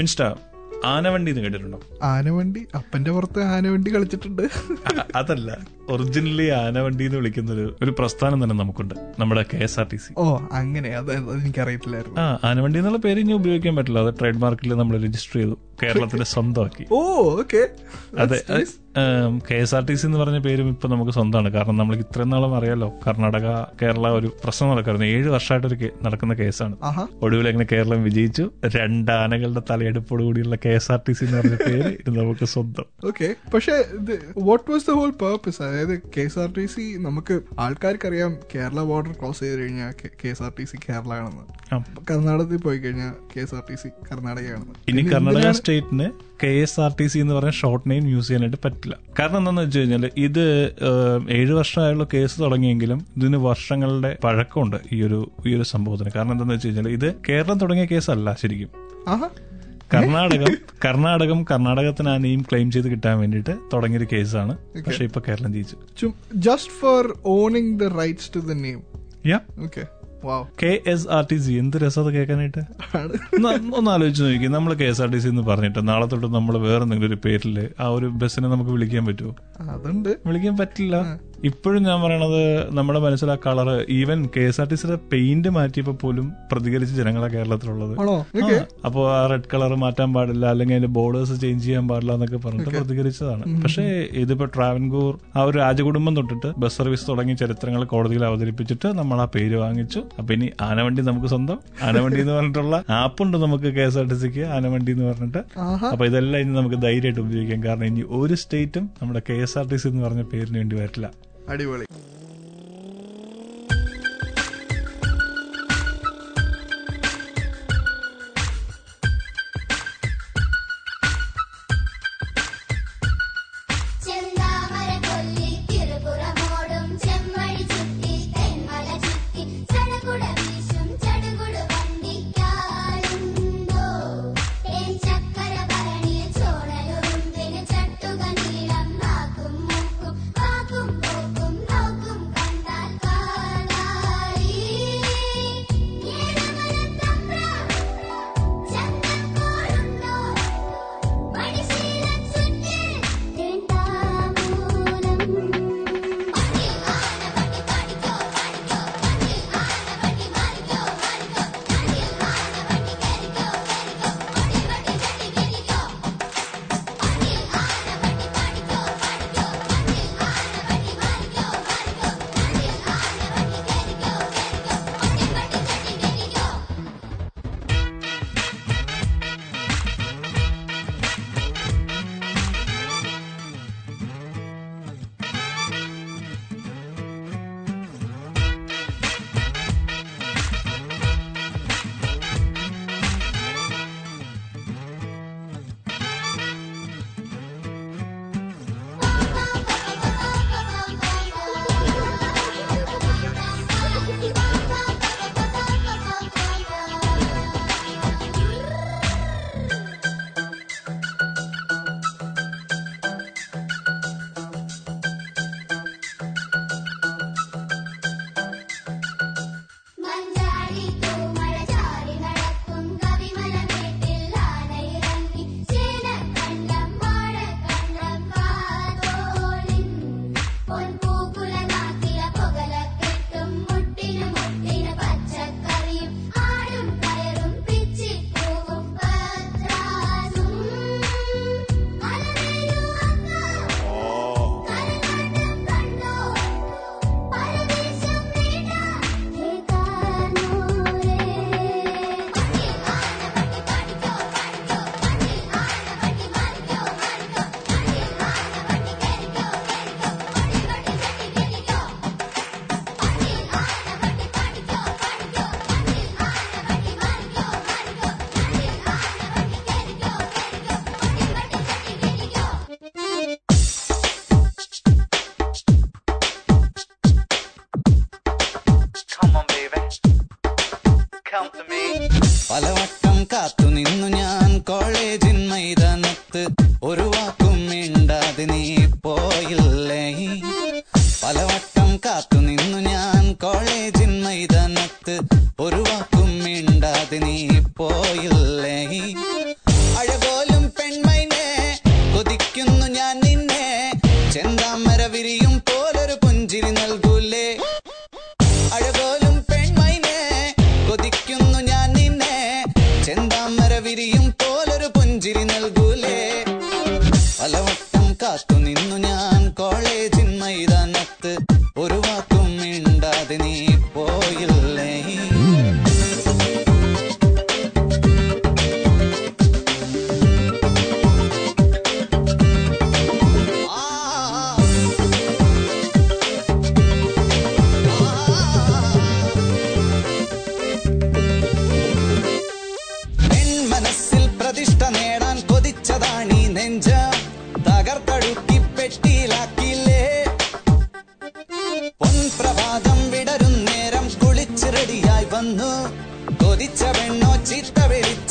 വിൻസ്റ്റ ആനവണ്ടി എന്ന് കേട്ടിട്ടുണ്ടോ? ആനവണ്ടി? അപ്പന്റെ പുറത്ത് ആനവണ്ടി കളിച്ചിട്ടുണ്ട്. അതല്ല. ഒറിജിനലി ആനവണ്ടി എന്ന് വിളിക്കുന്ന ഒരു പ്രസ്ഥാനം തന്നെ നമുക്കുണ്ട്. നമ്മുടെ K S R T C. ഓ അങ്ങനെ. അത് എനിക്കറിയത്തില്ലായിരുന്നു. ആ ആനവണ്ടി എന്നുള്ള പേര് ഇനി ഉപയോഗിക്കാൻ പറ്റില്ല. അത് ട്രേഡ് മാർക്കിൽ നമ്മൾ രജിസ്റ്റർ ചെയ്തു. കേരളത്തിന്റെ സ്വന്തമാക്കി. ഓ ഓക്കെ. അതെ K S R T C എന്ന് പറഞ്ഞ പേരും ഇപ്പൊ നമുക്ക് സ്വന്തമാണ്. കാരണം നമ്മൾ ഇത്രയും നാളും അറിയാലോ കർണാടക കേരള ഒരു പ്രശ്നം നടക്കായിരുന്നു. ഏഴ് വർഷമായിട്ട് ഒരു നടക്കുന്ന കേസാണ്. ഒടുവിൽ അങ്ങനെ കേരളം വിജയിച്ചു? രണ്ടാനകളുടെ തലയെടുപ്പോട് കൂടിയുള്ള K S R T C എന്ന് പറഞ്ഞ പേര് ഇത് നമുക്ക് സ്വന്തം. ഓക്കെ. പക്ഷേ what was the whole purpose അതായത് K S R T C നമുക്ക് ആൾക്കാർക്കറിയാം കേരള ബോർഡർ ക്രോസ് ചെയ്ത് കഴിഞ്ഞാൽ K S R T C Kerala ആണെന്ന് കർണാടകത്തിൽ പോയി കഴിഞ്ഞാൽ K S R T C കർണാടകയാണെന്ന്. ഇനി Karnataka സ്റ്റേറ്റിന് K S R T C എന്ന് പറഞ്ഞ ഷോർട്ട് നെയിം യൂസ് ചെയ്യാനായിട്ട് പറ്റില്ല. കാരണം എന്താണെന്ന് വെച്ച് കഴിഞ്ഞാൽ ഇത് ഏഴ് വർഷമായുള്ള കേസ് തുടങ്ങിയെങ്കിലും ഇതിന് വർഷങ്ങളുടെ പഴക്കമുണ്ട് ഈ ഒരു ഈ ഒരു സംഭവത്തിന്. കാരണം എന്താണെന്ന് വെച്ച് കഴിഞ്ഞാൽ ഇത് കേരളം തുടങ്ങിയ കേസല്ല ശരിക്കും. കർണാടകം കർണാടകം കർണാടകത്തിന് ആ നെയിം ക്ലെയിം ചെയ്ത് കിട്ടാൻ വേണ്ടിയിട്ട് തുടങ്ങിയൊരു കേസാണ് പക്ഷെ ഇപ്പൊ കേരളം ജയിച്ചു. Just for owning the rights to the name yeah okay K S R T C എന്ത് രസം അത് കേൾക്കാനായിട്ട് ഒന്ന് ആലോചിച്ച് നോക്കി. നമ്മൾ K S R T C എന്ന് പറഞ്ഞിട്ട് നാളെ തൊട്ട് നമ്മൾ വേറെ എന്തെങ്കിലും ഒരു പേരിൽ ആ ഒരു ബസ്സിനെ നമുക്ക് വിളിക്കാൻ പറ്റുമോ അതുണ്ട്. വിളിക്കാൻ പറ്റില്ല. ഇപ്പോഴും ഞാൻ പറയണത് നമ്മുടെ മനസ്സിൽ ആ colour even K S R T സിയുടെ പെയിന്റ് മാറ്റിയപ്പോ പോലും പ്രതികരിച്ച ജനങ്ങളാ കേരളത്തിലുള്ളത്. അപ്പോൾ ആ റെഡ് കളർ മാറ്റാൻ പാടില്ല അല്ലെങ്കിൽ അതിന്റെ ബോർഡേഴ്സ് ചേഞ്ച് ചെയ്യാൻ പാടില്ല എന്നൊക്കെ പറഞ്ഞിട്ട് പ്രതികരിച്ചതാണ്. പക്ഷേ ഇതിപ്പോ ട്രാവൻകൂർ ആ ഒരു രാജകുടുംബം തൊട്ടിട്ട് ബസ് സർവീസ് തുടങ്ങിയ ചരിത്രങ്ങൾ കോടതിയിൽ അവതരിപ്പിച്ചിട്ട് നമ്മൾ ആ പേര് വാങ്ങിച്ചു. അപ്പൊ ഇനി ആനവണ്ടി നമുക്ക് സ്വന്തം. ആനവണ്ടി എന്ന് പറഞ്ഞിട്ടുള്ള ആപ്പുണ്ട് നമുക്ക് കെ എസ് ആർ ടി സിക്ക് ആനവണ്ടി എന്ന് പറഞ്ഞിട്ട്. അപ്പൊ ഇതെല്ലാം ഇനി നമുക്ക് ധൈര്യമായിട്ട് ഉപയോഗിക്കാം. കാരണം ഇനി ഒരു സ്റ്റേറ്റും നമ്മുടെ K S R T C എന്ന് പറഞ്ഞ പേരിന് വേണ്ടി വരില്ല. അടിപൊളി. നെഞ്ച തകർത്തടുക്കി പെട്ടിയിലാക്കിയില്ലേ പൊൻപ്രഭാതം വിടരും നേരം കുളിച്ച് റെഡിയായി വന്നു. കൊതിച്ച പെണ്ണോ ചിട്ട വിളിച്ചില്ലേ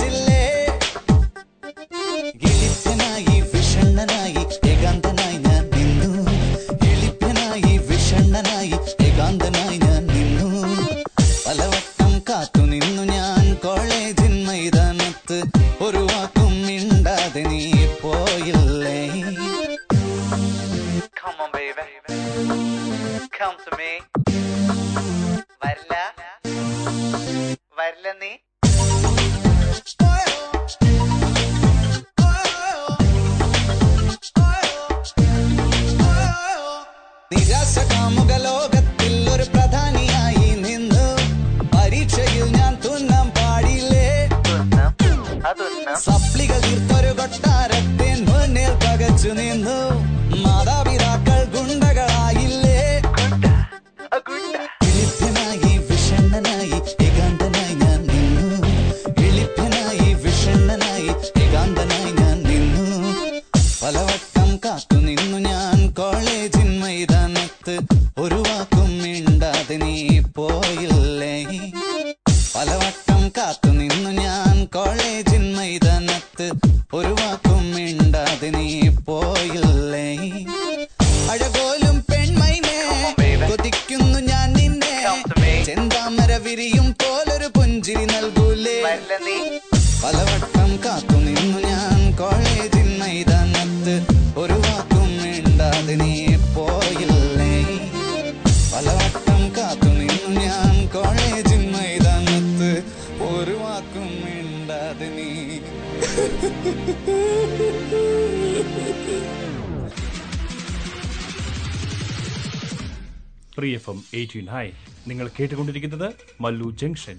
free F M eighteen. Hi നിങ്ങൾ കേട്ടുകൊണ്ടിരിക്കുന്നത് മല്ലു ജംഗ്ഷൻ.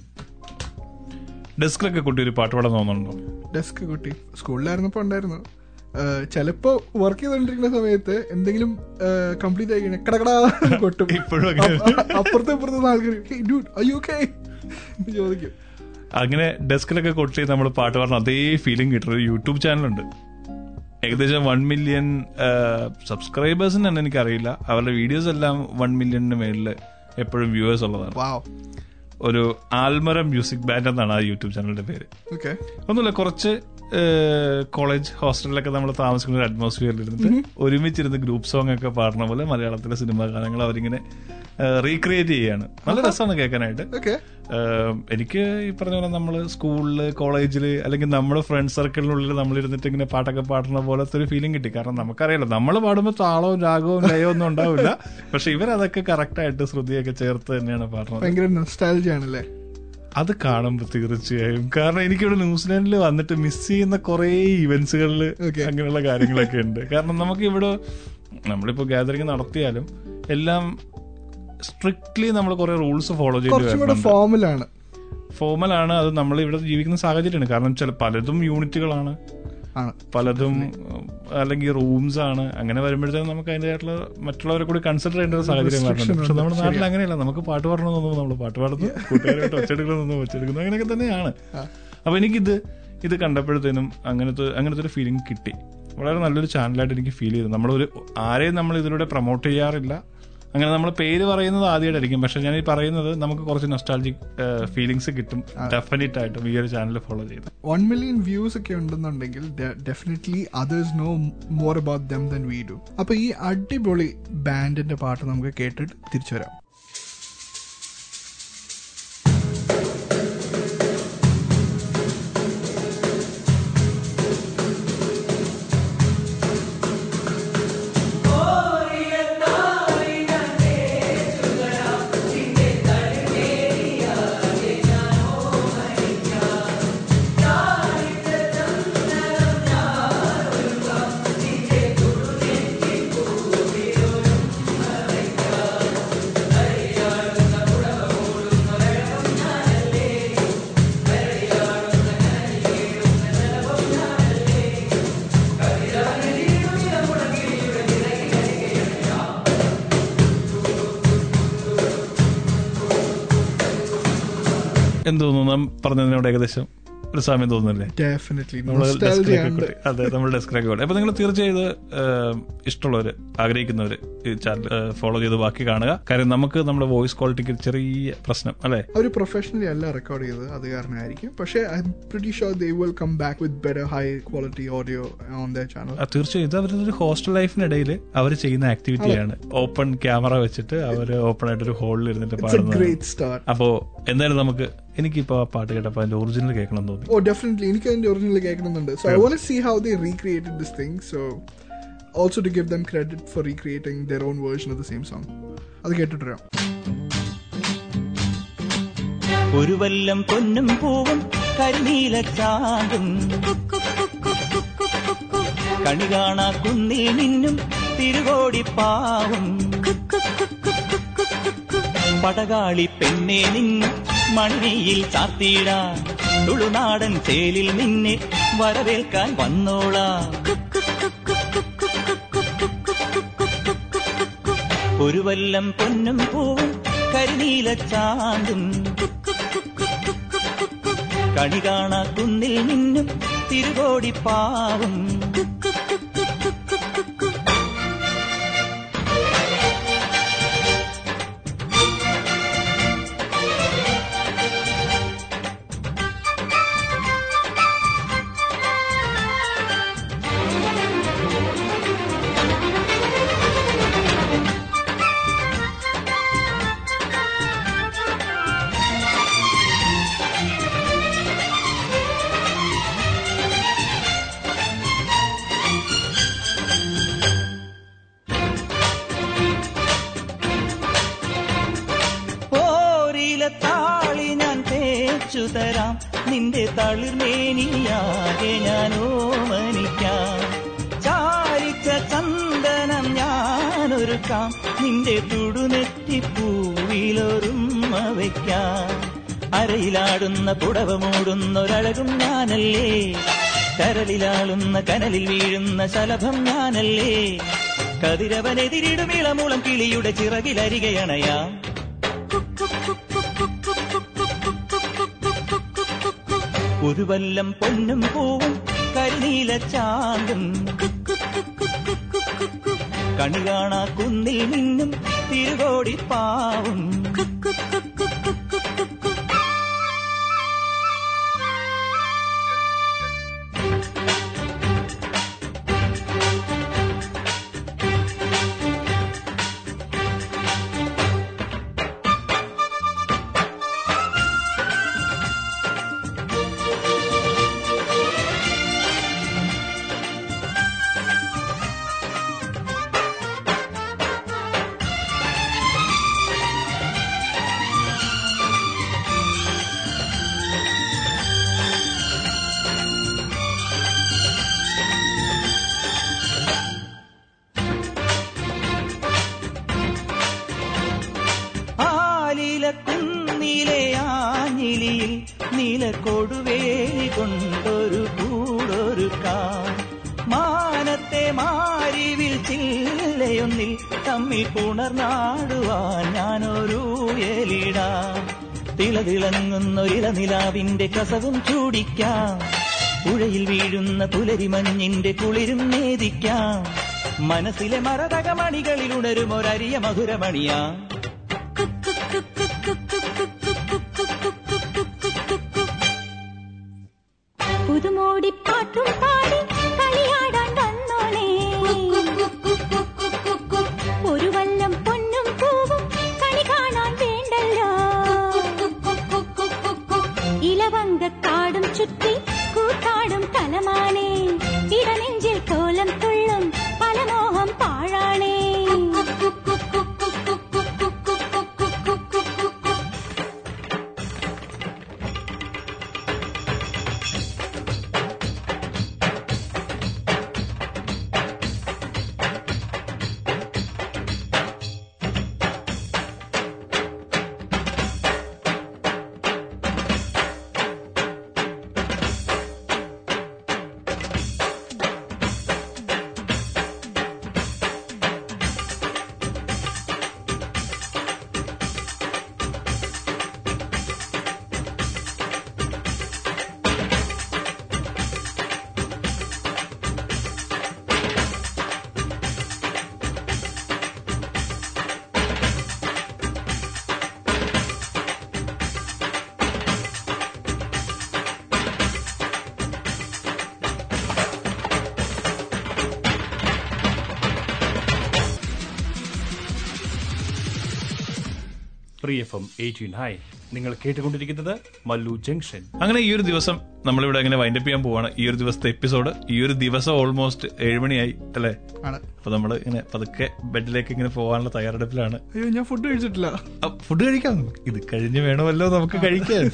ഡെസ്കിലൊക്കെ കുട്ടി ഒരു പാട്ട് പാടാൻ തോന്നുന്നുണ്ടോ? ഡെസ്ക് കുട്ടി. സ്കൂളിലായിരുന്നപ്പോ ഉണ്ടായിരുന്നു. ചിലപ്പോ വർക്ക് ചെയ്തോണ്ടിരിക്കുന്ന സമയത്ത് എന്തെങ്കിലും കംപ്ലീറ്റ് ആയി കഴിഞ്ഞാൽ കടകടാ കൊട്ടും. ഇപ്പോഴും അപ്പുറത്തെ ഇപ്പുറത്തെ ആൾക്കാർ ചോദിക്കും. അങ്ങനെ ഡെസ്കിലൊക്കെ കൊട്ടി നമ്മൾ പാട്ട് പറഞ്ഞ അതേ ഫീലിംഗ് കിട്ടുന്ന ഒരു യൂട്യൂബ് ചാനലുണ്ട് ഏകദേശം വൺ മില്യൺ സബ്സ്ക്രൈബേഴ്സിന് തന്നെ എനിക്കറിയില്ല. അവരുടെ വീഡിയോസ് എല്ലാം വൺ മില്യണിന് മേളിൽ എപ്പോഴും വ്യൂവേഴ്സ് ഉള്ളതാണ്. ഒരു ആൽമര മ്യൂസിക് ബാൻഡ് എന്നാണ് ആ യൂട്യൂബ് ചാനലിന്റെ പേര്. ഒന്നുമില്ല കുറച്ച് കോളേജ് ഹോസ്റ്റലിലൊക്കെ നമ്മൾ താമസിക്കുന്ന ഒരു അറ്റ്മോസ്ഫിയറിൽ ഇരുന്നിട്ട് ഒരുമിച്ചിരുന്ന് ഗ്രൂപ്പ് സോങ് ഒക്കെ പാടുന്ന പോലെ മലയാളത്തിലെ സിനിമാ ഗാനങ്ങൾ അവരിങ്ങനെ റീക്രിയേറ്റ് ചെയ്യാണ്. നല്ല രസമാണ് കേൾക്കാനായിട്ട്. എനിക്ക് ഈ പറഞ്ഞ പോലെ നമ്മൾ സ്കൂളിൽ കോളേജിൽ അല്ലെങ്കിൽ നമ്മുടെ ഫ്രണ്ട് സർക്കിളിനുള്ളിൽ നമ്മൾ ഇരുന്നിട്ട് ഇങ്ങനെ പാട്ടൊക്കെ പാടുന്ന പോലത്തെ ഒരു ഫീലിംഗ് കിട്ടി. കാരണം നമുക്കറിയാലോ നമ്മൾ പാടുമ്പോൾ താളവും രാഗവും ലയവും ഒന്നും ഉണ്ടാവില്ല. പക്ഷെ ഇവരതൊക്കെ കറക്റ്റായിട്ട് ശ്രുതിയൊക്കെ ചേർത്ത് തന്നെയാണ് പാടുന്നത്. ഭയങ്കര അത് കാണുമ്പോൾ തീർച്ചയായും. കാരണം എനിക്കിവിടെ ന്യൂസിലാൻഡിൽ വന്നിട്ട് മിസ് ചെയ്യുന്ന കുറേ ഇവന്റ്സുകളിൽ അങ്ങനെയുള്ള കാര്യങ്ങളൊക്കെ ഉണ്ട്. കാരണം നമുക്ക് ഇവിടെ നമ്മളിപ്പോ ഗാദറിംഗ് നടത്തിയാലും എല്ലാം സ്ട്രിക്ട്ലി നമ്മൾ കുറെ റൂൾസ് ഫോളോ ചെയ്ത് ഫോമലാണ് ഫോമലാണ് അത് നമ്മൾ ഇവിടെ ജീവിക്കുന്ന സാഹചര്യമാണ്. കാരണം ചില പലതും യൂണിറ്റുകളാണ് പലതും അല്ലെങ്കിൽ റൂംസ് ആണ്. അങ്ങനെ വരുമ്പോഴത്തേക്കും നമുക്ക് അതിന്റെതായിട്ടുള്ള മറ്റുള്ളവരെ കൂടി കൺസിഡർ ചെയ്യേണ്ട ഒരു സാഹചര്യം വരുന്നുണ്ട്. പക്ഷെ നമ്മുടെ നാട്ടിൽ അങ്ങനെയല്ല. നമുക്ക് പാട്ട് പാടണമെന്നൊന്നും നമ്മൾ പാട്ട് പാടുന്നു കൂട്ടുകാരായിട്ട് ഒച്ചെടുക്കണമെന്നൊന്നും ഒച്ചെടുക്കുന്നു അങ്ങനെയൊക്കെ തന്നെയാണ്. അപ്പോൾ എനിക്കിത് ഇത് കണ്ടപ്പോഴത്തേനും അങ്ങനത്തെ അങ്ങനത്തെ ഒരു ഫീലിംഗ് കിട്ടി. വളരെ നല്ലൊരു ചാനലായിട്ട് എനിക്ക് ഫീൽ ചെയ്തു. നമ്മളൊരു ആരെയും നമ്മൾ ഇതിലൂടെ പ്രൊമോട്ട് ചെയ്യാറില്ല. അങ്ങനെ നമ്മൾ പേര് പറയുന്നത് ആദ്യമായിട്ടായിരിക്കും പക്ഷെ ഞാൻ ഈ പറയുന്നത് നമുക്ക് കുറച്ച് നൊസ്റ്റാൾജിക് ഫീലിങ്സ് കിട്ടും. ഡെഫിനറ്റ് ആയിട്ടും ഈ ഒരു ചാനൽ ഫോളോ ചെയ്ത്. വൺ മില്യൺ വ്യൂസ് ഒക്കെ ഉണ്ടെന്നുണ്ടെങ്കിൽ definitely others know more about them than we do അപ്പൊ ഈ അടിപൊളി ബാൻഡിന്റെ പാട്ട് നമുക്ക് കേട്ടിട്ട് തിരിച്ചു വരാം പറഞ്ഞതിനോട് ഏകദേശം ഒരു സമയം തോന്നുന്നില്ലേ. അതെ നമ്മുടെ ഡെസ്കിലേക്ക് കൂട്ടി. അപ്പൊ നിങ്ങൾ തീർച്ചയായും ഇഷ്ടമുള്ളവര് ആഗ്രഹിക്കുന്നവര് ഈ ചാനൽ ഫോളോ ചെയ്ത് ബാക്കി കാണുക. കാര്യം നമുക്ക് നമ്മുടെ വോയിസ് ക്വാളിറ്റിക്ക് ചെറിയ പ്രശ്നം അല്ലെ? അവർ പ്രൊഫഷണലി അല്ല റെക്കോർഡ് ചെയ്തത്. അത് കാരണമായിരിക്കും. പക്ഷേ I pretty sure they will come back with better high quality audio on the channel തീർച്ചയായും. ഇത് അവരുടെ ഒരു ഹോസ്റ്റൽ ലൈഫിനിടയിൽ അവർ ചെയ്യുന്ന ആക്ടിവിറ്റിയാണ് ഓപ്പൺ ക്യാമറ വെച്ചിട്ട് അവർ ഓപ്പൺ ആയിട്ട് ഒരു ഹോളിൽ ഇരുന്നിട്ട് പാടുന്നത്. അപ്പോ എന്തായാലും നമുക്ക് എനിക്കിപ്പോ ആ പാട്ട് കേട്ടപ്പോ അതിന്റെ ഒറിജിനൽ കേൾക്കണം തോന്നി. ഓ ഡെഫിനറ്റ്ലി എനിക്ക് അതിന്റെ original കേൾക്കണമെന്നുണ്ട് so I want see how they recreated this thing so also to give them credit for recreating their own version of the same song അത് കേട്ടിട്ട് വരാം ഒരു വല്ലം പൊന്നും പൂവും കരിനീല ചാന്തും. കണി കാണാ കുന്നിൽ നിന്നും തിരുകോടി പാവും. പടകാളി പെണ്ണേ നിന്നും മണിയിൽ ചാർത്തിയിടാൻ തുളുനാടൻ തേലിൽ നിന്നെ വരവേൽക്കാൻ വന്നോളാം. ഒരു വല്ലം പൊന്നും പൂവും കരിനീല ചാന്തും. കണി കാണാ കുന്നിൽ നിന്നും തിരുകോടിപ്പാവും ഓരില അരയിലാടുന്ന പുടവ മൂടുന്നൊരഴകും ഞാനല്ലേ? കരളിലാളുന്ന കനലിൽ വീഴുന്ന ശലഭം ഞാനല്ലേ? കതിരവനെതിരിടും ഇളമുളം കിളിയുടെ ചിറകിലരികയണയാ. ഒരു വല്ലം പൊന്നും പൂവും കരിനീല ചാന്തും. കണി കാണാ കുന്നിൽ നിന്നും തിരുകോടി പാവും. കസവും ചൂടിക്കാം. പുഴയിൽ വീഴുന്ന പുലരിമഞ്ഞിന്റെ കുളിരും നേദിക്കാം. മനസ്സിലെ മരതകമണികളിൽ ഉണരും ഒരരിയ മധുരമണിയാ. ஆடி கூத்தாடும் தலமானே. இடநெஞ்சில் கோலம் துள்ளும் பலமோகம் பாழானே. Free F M eighteen hi നിങ്ങൾ കേട്ടുകൊണ്ടിരിക്കുന്നത് മല്ലു ജംഗ്ഷൻ. അങ്ങനെ ഈ ഒരു ദിവസം നമ്മളിവിടെ അങ്ങനെ വൈൻഡപ്പ് ചെയ്യാൻ പോവാണ്. ഈ ഒരു ദിവസത്തെ എപ്പിസോഡ് ഈ ഒരു ദിവസം ഓൾമോസ്റ്റ് ഏഴുമണിയായി അല്ലേ. അപ്പൊ നമ്മൾ ഇങ്ങനെ പതുക്കെ ബെഡിലേക്ക് ഇങ്ങനെ പോകാനുള്ള തയ്യാറെടുപ്പിലാണ്. അയ്യോ ഞാൻ ഫുഡ് കഴിച്ചിട്ടില്ല. ഫുഡ് കഴിക്കാം. ഇത് കഴിഞ്ഞ് വേണമല്ലോ നമുക്ക് കഴിക്കാൻ.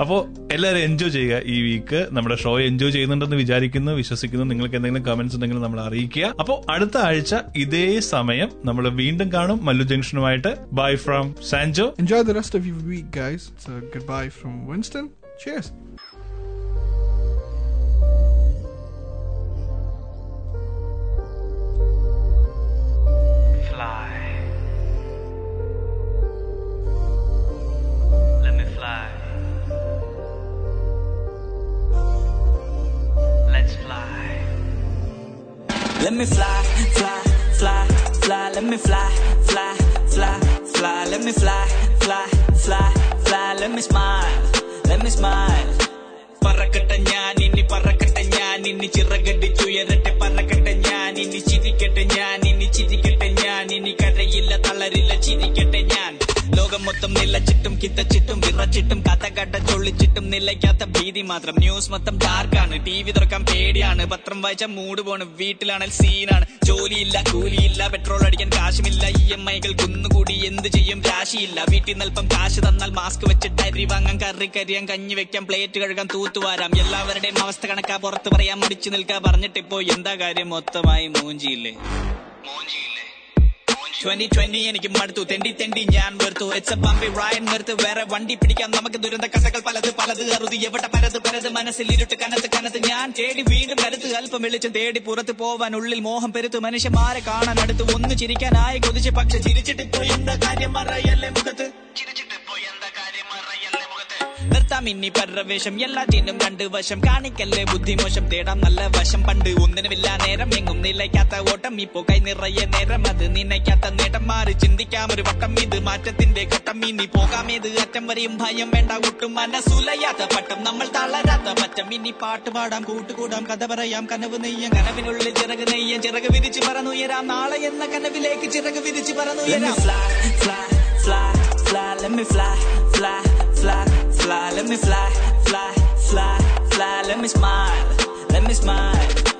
അപ്പോ എല്ലാവരും എൻജോയ് ചെയ്യുക ഈ വീക്ക് നമ്മുടെ ഷോ എൻജോയ് ചെയ്യുന്നുണ്ടെന്ന് വിചാരിക്കുന്നു വിശ്വസിക്കുന്നു. നിങ്ങൾക്ക് എന്തെങ്കിലും കമന്റ്സ് ഉണ്ടെങ്കിൽ നമ്മൾ അറിയിക്കുക. അപ്പോൾ അടുത്ത ആഴ്ച ഇതേ സമയം നമ്മൾ വീണ്ടും കാണും. Mallu ജംഗ്ഷനുമായിട്ട്. Bye from Sanjo enjoy the rest of you week guys good bye from Winston. Cheers. Let me fly, fly, fly, fly, let me fly, fly, fly, fly, let me fly, fly, fly, fly, let me smile, let me smile. ലോകം മൊത്തം നിലച്ചിട്ടും കിത്തച്ചിട്ടും വിറച്ചിട്ടും കഥ കട്ട ചൊള്ളിച്ചിട്ടും നിലയ്ക്കാത്ത ഭീതി മാത്രം. News മൊത്തം ഡാർക്കാണ് T V തുറക്കാൻ പേടിയാണ്. പത്രം വായിച്ച മൂട് പോണ്. വീട്ടിലാണെങ്കിൽ സീനാണ് ജോലിയില്ല കൂലിയില്ല പെട്രോൾ അടിക്കാൻ കാശുമില്ല. ഇ എം ഐകൾ കുന്നുകൂടി എന്ത് ചെയ്യും? രാശിയില്ല. വീട്ടിൽ നിൽപ്പം കാശ് തന്നാൽ മാസ്ക് വെച്ചിട്ട് അരി വാങ്ങാൻ കറി കരിയാൻ കഞ്ഞി വെക്കാം. പ്ലേറ്റ് കഴുകാൻ തൂത്തുവാരാം എല്ലാവരുടെയും അവസ്ഥ കണക്കാ. പുറത്ത് പറയാൻ മടിച്ചു നിൽക്കാ. പറഞ്ഞിട്ടിപ്പോ എന്താ കാര്യം? മൊത്തമായി മൂഞ്ചിയില്ലേ? ട്വന്റി ട്വന്റി എനിക്ക് മടുത്തു. തെണ്ടി തെണ്ടി ഞാൻ വെറുത്തു. ഇറ്റ്സ് എ ബമ്പി റൈഡ് നിർത്ത്. വേറെ വണ്ടി പിടിക്കാം. നമുക്ക് ദുരന്ത കഥകൾ പലത് പലത് അറുതി. എവിടെ പരത് പരത് മനസ്സിൽ ഇരുട്ട് കനത്ത് കനത്ത്. ഞാൻ തേടി വീണ്ടും കരുത്ത്. അല്പം വെളിച്ചം തേടി പുറത്ത് പോവാൻ ഉള്ളിൽ മോഹം പെരുത്ത്. മനുഷ്യന്മാരെ കാണാൻ അടുത്ത്? ഒന്ന് ചിരിക്കാനായി കൊതിച്ച്. പക്ഷെ ചിരിച്ചിട്ടിപ്പോ എന്താ കാര്യം? മറയല്ലേ മുഖത്ത്? നിർത്താം ഇനി പരവേശം. എല്ലാറ്റിനും രണ്ട് വശം. കാണിക്കല്ലേ ബുദ്ധിമോശം തേടാം നല്ല വശം. പണ്ട് ഒന്നിനുമില്ല നേരം. എങ്ങും നിലയ്ക്കാത്ത ഓട്ടം. ഇപ്പോ കൈ നിറയെ നേരം. അത് നിന്നയ്ക്കാത്ത നേട്ടം. മാറി ചിന്തിക്കാം. ഒരു വട്ടം ഇത് മാറ്റത്തിന്റെ ഘട്ടം. ഇനി പോകാം. ഏത് അറ്റം വരെയും ഭയം വേണ്ട. ഒട്ടും മനസ്സുലയാത്ത പട്ടം. നമ്മൾ തളരാത്ത പറ്റം. ഇനി പാട്ട് പാടാം. കൂട്ടുകൂടാം. കഥ പറയാം. കനവ് നെയ്യം. കനവിനുള്ളിൽ ചിറക് നെയ്യം. ചിറക് വിരിച്ചു പറന്നുയരാം നാളെ എന്ന കനവിലേക്ക് ചിറക് വിരിച്ചു പറന്നുയരാം fly, fly, fly, let me fly, fly, let me smile, let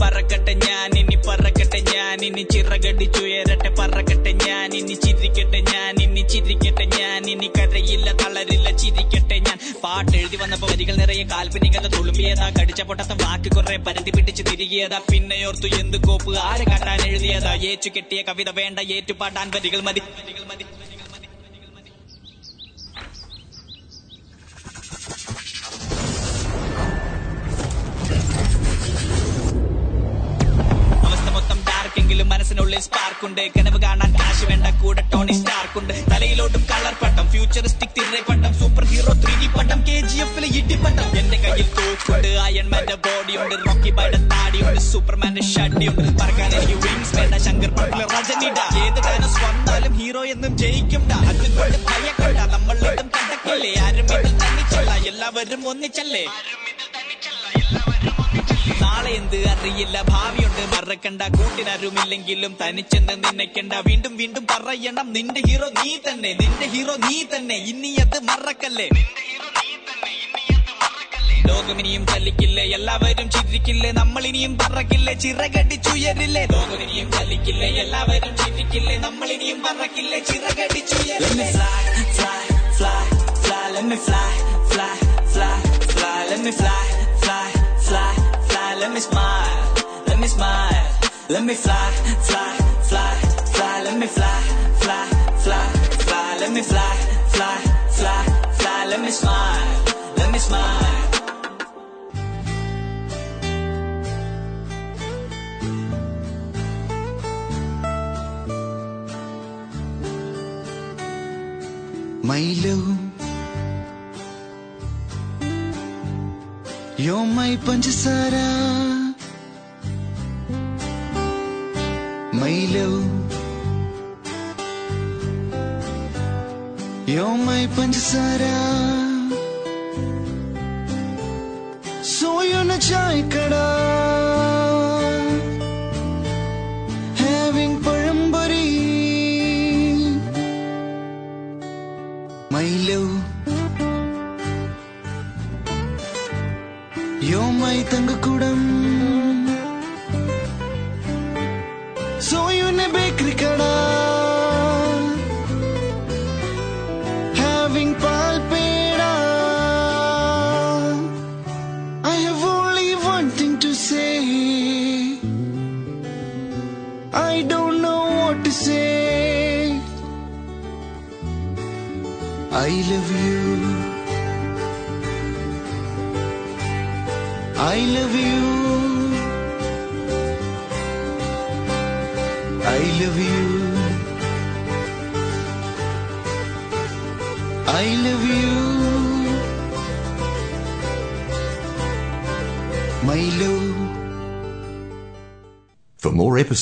പറക്കട്ടെ ഞാൻ ഇനി പറക്കട്ടെ ഞാൻ ഇനി ചിറകടിച്ചുയരട്ടെ പറക്കട്ടെ ഞാൻ ഇനി ചിരിക്കട്ടെ ഞാൻ ഇനി ചിരിക്കട്ടെ ഞാൻ ഇനി കരയില്ല തളരില്ല ചിരിക്കട്ടെ ഞാൻ. പാട്ട് എഴുതി വന്നപ്പോ വരികൾ നിറയെ കാൽപ്പനികത തുളുമ്പിയതാ. കടിച്ച പൊട്ടത്ത വാക്ക് കുറെ പരതി പിടിച്ച് തിരികിയതാ. പിന്നെയോർത്തു എന്ത് കോപ്പ്? ആരെ കാട്ടാൻ എഴുതിയതാ? ഏച്ചു കെട്ടിയ കവിത വേണ്ട ഏറ്റുപാട്ടാൻ വരികൾ മതി വരികൾ മതി. ഡാർക്കെങ്കിലും മനസ്സിനുള്ളിൽ സ്പാർക്ക് സ്പാർക്കുണ്ട് കനവ് കാണാൻ കാശ് വേണ്ട കൂടെ ടോണി സ്റ്റാർക്ക് ഉണ്ട്. തലയിലോട്ടും കളർ പട്ടം ഫ്യൂച്ചറിസ്റ്റിക് തിരി പട്ടം സൂപ്പർ ഹീറോ ത്രീ ഡി പട്ടം കെ ജി എഫിലെ ഇടിപ്പട്ടം എന്റെ കയ്യിൽ തോക്കുണ്ട് അയൺമാന്റെ ബോഡിയുണ്ട് റോക്കി ബൈയുടെ താടിയുണ്ട് സൂപ്പർമാന്റെ ഷട്ടിയുണ്ട് പറക്കാൻ എനിക്ക് വിങ്സ് വേണ്ട ശങ്കർ പട്ടിലെ രജനിട ഏത് ഡാനസ് വന്നാലും ഹീറോ എന്നും ജയിക്കും അതുകൊണ്ട് ഭയക്കണ്ട നമ്മളിട്ടും കണ്ടക്കല്ലേ? ആരും ഇതിൽ തന്നിച്ചല്ല എല്ലാവരും ഒന്നിച്ചല്ലേ? നാളെ എന്ത് അറിയില്ല? ഭാവിയുണ്ട്. മറക്കണ്ട. കൂട്ടിനാരുമില്ലെങ്കിലും തനിച്ചെന്ന് നിന്നയ്ക്കണ്ട. വീണ്ടും വീണ്ടും പറയണം. നിന്റെ ഹീറോ നീ തന്നെ. നിന്റെ ഹീറോ നീ തന്നെ. ഇനി അത് മറക്കല്ലേ? ലോകമിനിയും ചലിക്കില്ലേ? എല്ലാവരും ചിരിക്കില്ലേ? നമ്മൾ ഇനിയും പറക്കില്ലേ? ചിറകടിച്ചുയരില്ലേ? ലോകമിനിയും ചലിക്കില്ലേ? എല്ലാവരും ചിരിക്കില്ലേ? നമ്മൾ ഇനിയും പറക്കില്ലേ? ചിറകടിച്ചുയരില്ലേ? Let me fly, fly, fly, fly, let me fly, fly, fly, fly, let me smile, let me smile, let me fly, fly, fly, fly, let me fly, fly, fly, fly, let me fly, fly, fly, fly, let me smile, let me smile. My love, you're my Panchasara.